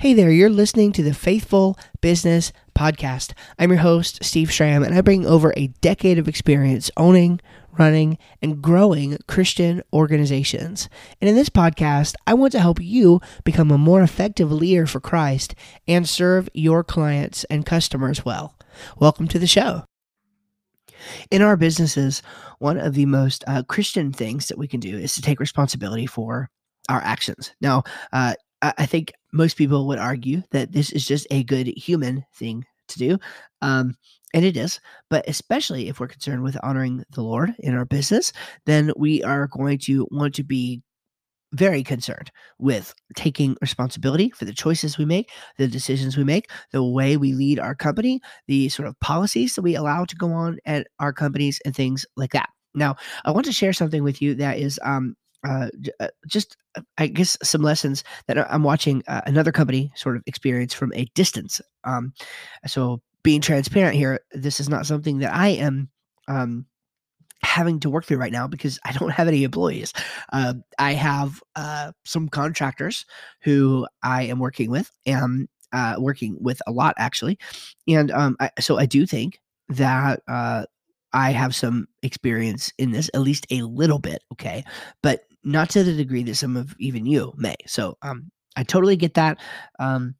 Hey there, you're listening to the Faithful Business Podcast. I'm your host, Steve Schramm, and I bring over a decade of experience owning, running, and growing Christian organizations. And in this podcast, I want to help you become a more effective leader for Christ and serve your clients and customers well. Welcome to the show. In our businesses, one of the most uh, Christian things that we can do is to take responsibility for our actions. Now, uh, I think most people would argue that this is just a good human thing to do. Um, and it is, but especially if we're concerned with honoring the Lord in our business, then we are going to want to be very concerned with taking responsibility for the choices we make, the decisions we make, the way we lead our company, the sort of policies that we allow to go on at our companies, and things like that. Now, I want to share something with you that is um, uh, uh, just uh, I guess some lessons that I'm watching uh, another company sort of experience from a distance. Um, so being transparent here, this is not something that I am um, having to work through right now because I don't have any employees. Uh, I have uh, some contractors who I am working with, and uh, working with a lot actually, and um, I, so I do think that I have some experience in this, at least a little bit. Okay. But not to the degree that some of even you may. So um, I totally get that. Um,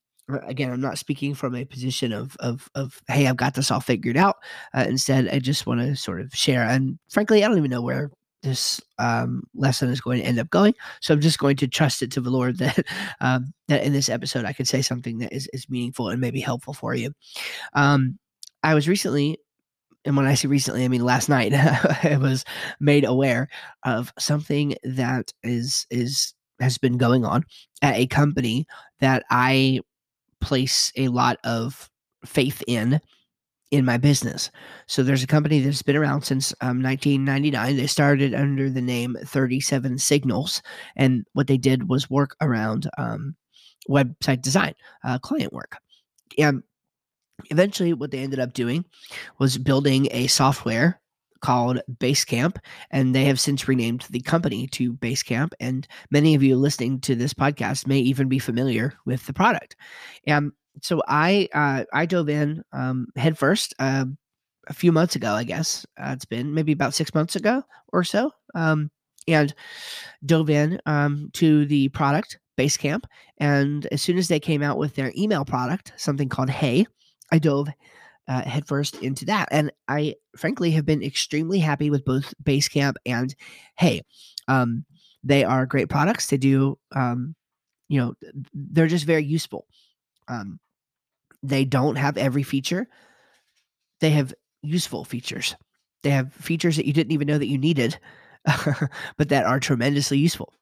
again, I'm not speaking from a position of of of hey, I've got this all figured out. Uh, instead, I just want to sort of share. And frankly, I don't even know where this um, lesson is going to end up going. So I'm just going to trust it to the Lord that um, that in this episode I could say something that is is meaningful and maybe helpful for you. Um, I was recently and when I say recently, I mean last night, I was made aware of something that is is has been going on at a company that I place a lot of faith in in my business. So there's a company that's been around since um, 1999. They started under the name 37 Signals, and what they did was work around um, website design, uh, client work. And eventually what they ended up doing was building a software called Basecamp, and they have since renamed the company to Basecamp. And many of you listening to this podcast may even be familiar with the product. And so I uh, I dove in um, headfirst uh, a few months ago, I guess uh, it's been maybe about six months ago or so, um, and dove in um, to the product Basecamp. And as soon as they came out with their email product, something called Hey, I dove uh, headfirst into that. And I frankly have been extremely happy with both Basecamp and Hey. Um, they are great products. They do, um, you know, they're just very useful. Um, they don't have every feature, they have useful features. They have features that you didn't even know that you needed, but that are tremendously useful.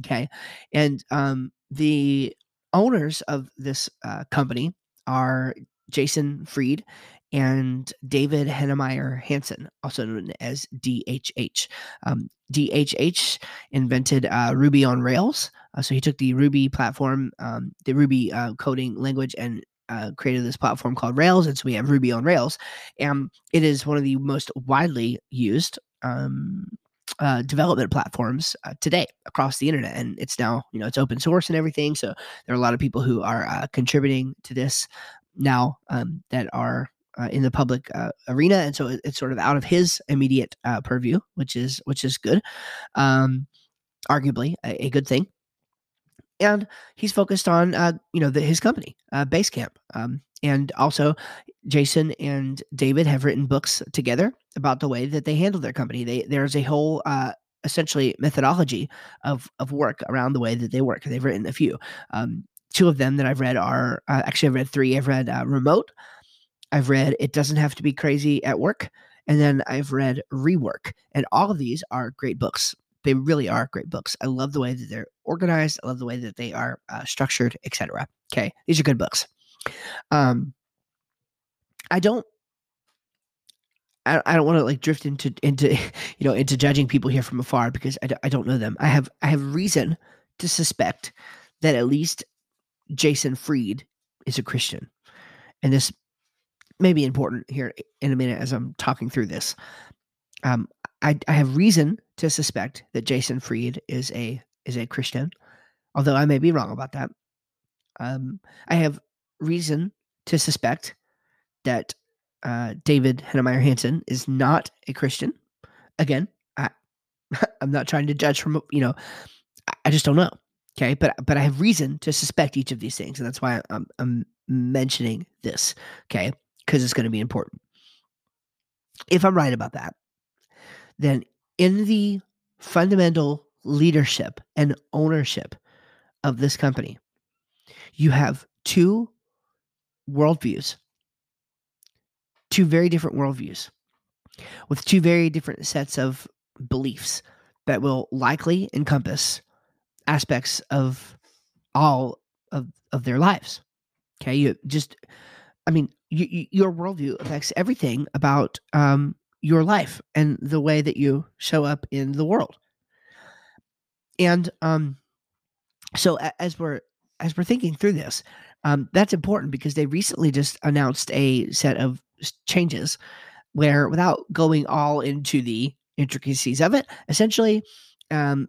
Okay. And um, the owners of this uh, company are Jason Fried and David Heinemeier Hansson, also known as DHH. Um, DHH invented uh, Ruby on Rails. Uh, so he took the Ruby platform, um, the Ruby uh, coding language, and uh, created this platform called Rails. And so we have Ruby on Rails. And it is one of the most widely used um, uh, development platforms uh, today across the internet and it's now you know it's open source and everything so there are a lot of people who are uh, contributing to this now um, that are uh, in the public uh, arena, and so it, it's sort of out of his immediate uh, purview, which is which is good, um, arguably a, a, good thing. And he's focused on uh, you know the, his company, uh, Basecamp, um, and also Jason and David have written books together about the way that they handle their company. They there's a whole uh, essentially methodology of of work around the way that they work. They've written a few. Um, two of them that I've read are uh, actually I've read three. I've read uh, Remote. I've read It Doesn't Have to Be Crazy at Work, and then I've read Rework. And all of these are great books. They really are great books. I love the way that they're organized. I love the way that they are uh, structured, etc. Okay, these are good books. Um, I don't I, I don't want to like drift into into you know into judging people here from afar because I d- I don't know them. I have I have reason to suspect that at least Jason Fried is a Christian. And this may be important here in a minute as I'm talking through this. Um, I, I have reason to suspect that Jason Fried is a is a Christian, although I may be wrong about that. Um, I have reason to suspect that uh, David Heinemeier Hansson is not a Christian. Again, I, I'm not trying to judge from you know, I just don't know. Okay, but but I have reason to suspect each of these things, and that's why I'm I'm mentioning this. Okay, because it's going to be important. If I'm right about that, then in the fundamental leadership and ownership of this company, you have two worldviews, two very different worldviews with two very different sets of beliefs that will likely encompass aspects of all of, of their lives. Okay, you just, I mean, you, you, your worldview affects everything about um, your life and the way that you show up in the world. And um, so as we're as we're thinking through this, um, that's important because they recently just announced a set of changes where, without going all into the intricacies of it, essentially, um,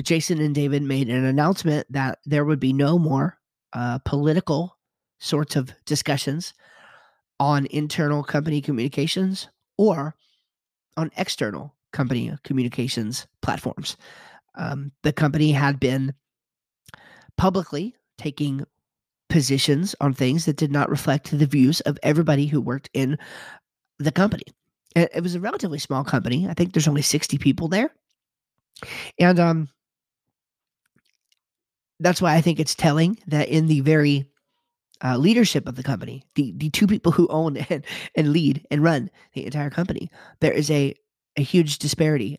Jason and David made an announcement that there would be no more uh, political sorts of discussions on internal company communications or on external company communications platforms. Um, the company had been publicly taking positions on things that did not reflect the views of everybody who worked in the company. It was a relatively small company. I think there's only 60 people there. And um, that's why I think it's telling that in the very uh, leadership of the company, the, the two people who own and, and lead and run the entire company, there is a, a huge disparity.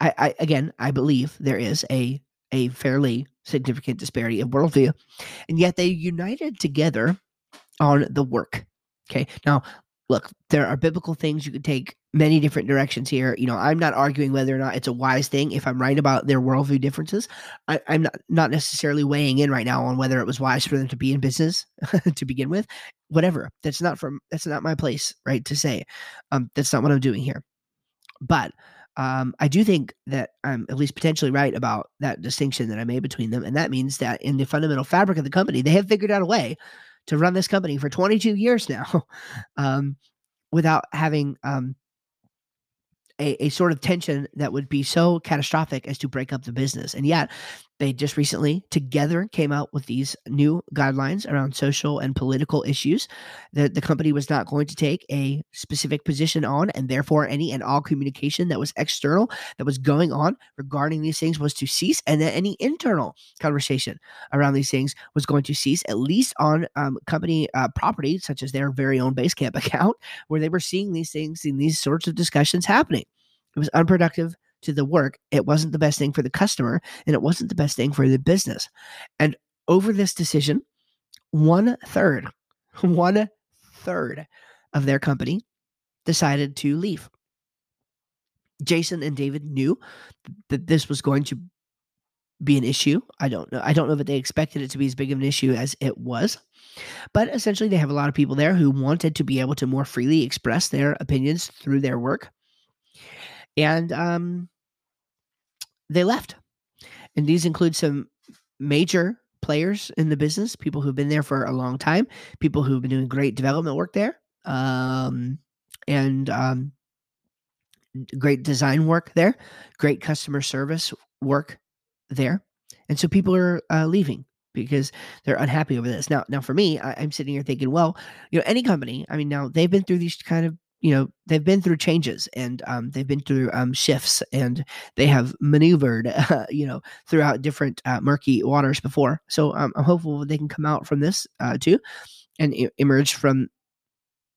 I, I again, I believe there is a a fairly significant disparity of worldview, and yet they united together on the work. Okay, now look, there are biblical things you could take many different directions here. You know, I'm not arguing whether or not it's a wise thing. If I'm right about their worldview differences, I, am not not necessarily weighing in right now on whether it was wise for them to be in business to begin with. Whatever. That's not from that's not my place, right? To say. Um, that's not what I'm doing here. But um, I do think that I'm at least potentially right about that distinction that I made between them. And that means that in the fundamental fabric of the company, they have figured out a way to run this company for 22 years now um, without having um, a, a sort of tension that would be so catastrophic as to break up the business. And yet, they just recently together came out with these new guidelines around social and political issues that the company was not going to take a specific position on, and therefore any and all communication that was external that was going on regarding these things was to cease, and that any internal conversation around these things was going to cease, at least on um, company uh, property, such as their very own Basecamp account, where they were seeing these things in these sorts of discussions happening. It was unproductive to the work. It wasn't the best thing for the customer and it wasn't the best thing for the business. And over this decision, one third, one third of their company decided to leave. Jason and David knew that this was going to be an issue. I don't know. I don't know that they expected it to be as big of an issue as it was. But essentially, they have a lot of people there who wanted to be able to more freely express their opinions through their work. And um, they left. And these include some major players in the business, people who've been there for a long time, people who've been doing great development work there, um, and um, great design work there, great customer service work there. And so people are uh, leaving because they're unhappy over this. Now, now for me, I, am sitting here thinking, well, you know, any company. I mean, now they've been through these kind of you know they've been through changes and um, they've been through um, shifts and they have maneuvered uh, you know throughout different uh, murky waters before. So um, i'm hopeful they can come out from this uh, too and I- emerge from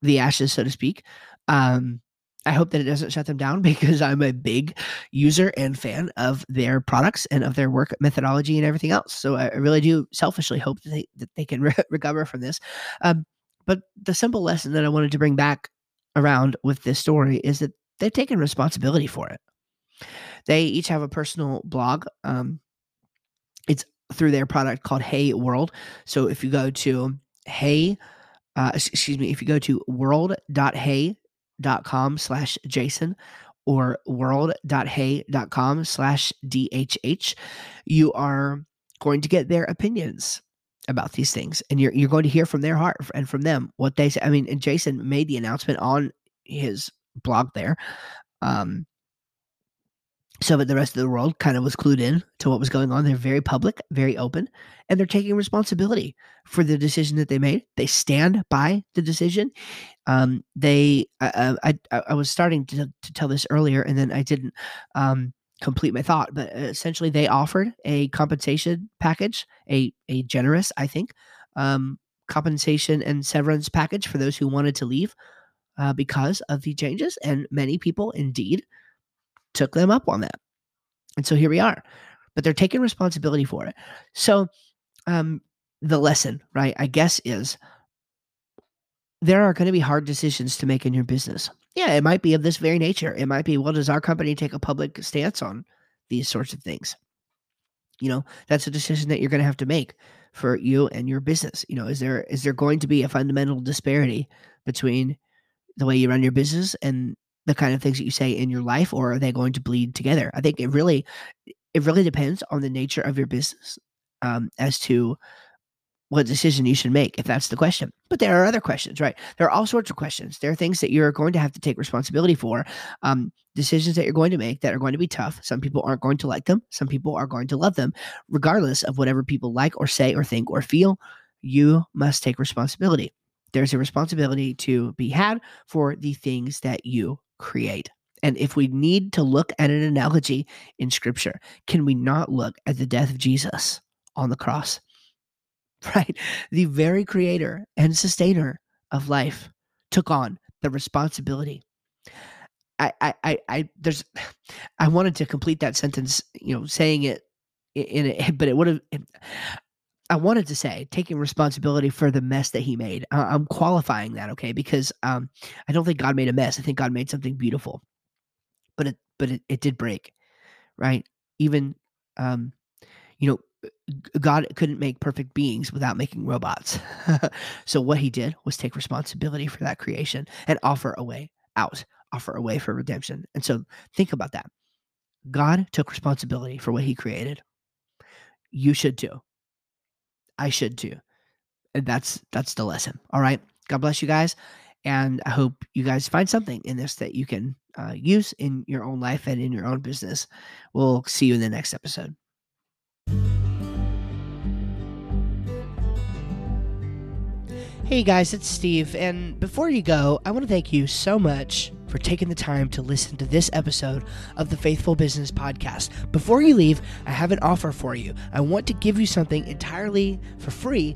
the ashes so to speak. Um, i hope that it doesn't shut them down because i'm a big user and fan of their products and of their work methodology and everything else. So i really do selfishly hope that they, that they can re- recover from this. Um, but the simple lesson that i wanted to bring back around with this story is that they've taken responsibility for it. They each have a personal blog. Um, it's through their product called Hey World. So if you go to Hey, uh, excuse me, if you go to world.hey.com slash Jason or world.hey.com slash DHH, you are going to get their opinions about these things, and you're you're going to hear from their heart and from them what they say. I mean, and Jason made the announcement on his blog there. Um, so that the rest of the world kind of was clued in to what was going on. They're very public, very open, and they're taking responsibility for the decision that they made. They stand by the decision. Um, they, I, I, I was starting to, to tell this earlier, and then I didn't um, complete my thought. But essentially, they offered a compensation package, a a generous, I think, um, compensation and severance package for those who wanted to leave uh, because of the changes, and many people indeed took them up on that. And so here we are. But they're taking responsibility for it. So um the lesson, right, I guess is there are going to be hard decisions to make in your business. Yeah, it might be of this very nature. It might be, well, does our company take a public stance on these sorts of things? You know, that's a decision that you're going to have to make for you and your business. You know, is there is there going to be a fundamental disparity between the way you run your business and the kind of things that you say in your life or are they going to bleed together i think it really it really depends on the nature of your business um, as to what decision you should make if that's the question. But there are other questions right? There are all sorts of questions. There are things that you're going to have to take responsibility for um, decisions that you're going to make that are going to be tough. Some people aren't going to like them. Some people are going to love them. Regardless of whatever people like or say or think or feel you must take responsibility. There's a responsibility to be had for the things that you create. And if we need to look at an analogy in scripture, can we not look at the death of Jesus on the cross? Right? The very creator and sustainer of life took on the responsibility. I, I, I, I there's, I wanted to complete that sentence, you know, saying it in it, but it would have, I wanted to say taking responsibility for the mess that he made. I'm qualifying that, okay? Because um, I don't think God made a mess. I think God made something beautiful. But it, but it, it did break, right? Even, um, you know, God couldn't make perfect beings without making robots. so what he did was take responsibility for that creation and offer a way out, offer a way for redemption. And so think about that. God took responsibility for what he created. You should too. I should too. And that's that's the lesson. All right. God bless you guys. And I hope you guys find something in this that you can uh, use in your own life and in your own business. We'll see you in the next episode. Hey guys, it's Steve. And before you go, I want to thank you so much for taking the time to listen to this episode of the Faithful Business Podcast. Before you leave, I have an offer for you. I want to give you something entirely for free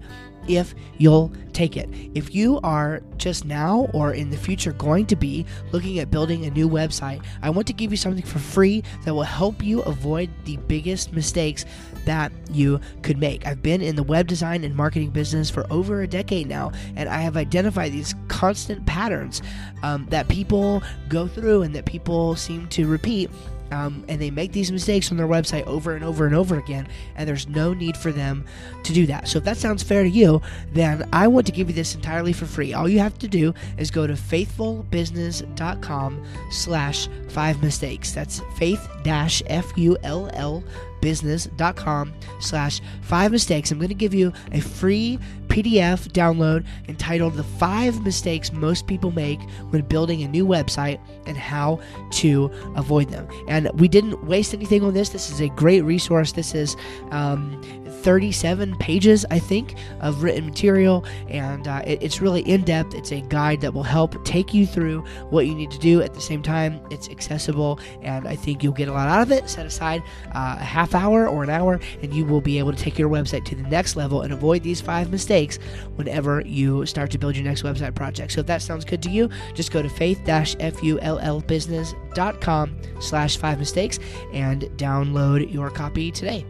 if you'll take it. If you are just now or in the future going to be looking at building a new website, I want to give you something for free that will help you avoid the biggest mistakes that you could make. I've been in the web design and marketing business for over a decade now, and I have identified these constant patterns um, that people go through and that people seem to repeat um, and they make these mistakes on their website over and over and over again, and there's no need for them to do that. So if that sounds fair to you, then I want to give you this entirely for free. All you have to do is go to faithfulbusiness.com slash five mistakes. That's faith dash F U L L business.com slash five mistakes. I'm going to give you a free PDF download entitled The Five Mistakes Most People Make When Building a New Website and How to Avoid Them. And we didn't waste anything on this. This is a great resource. This is um, 37 pages, I think, of written material, and uh, it, it's really in depth. It's a guide that will help take you through what you need to do. At the same time, it's accessible, and I think you'll get a lot out of it. Set aside uh, a half hour or an hour, and you will be able to take your website to the next level and avoid these five mistakes whenever you start to build your next website project. So if that sounds good to you, just go to faith-fullbusiness.com slash five mistakes and download your copy today.